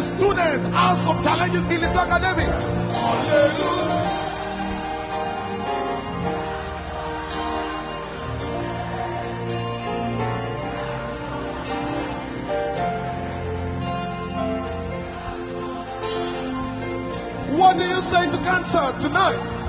S2: a student has some challenges in his academics. What do you say to cancer tonight?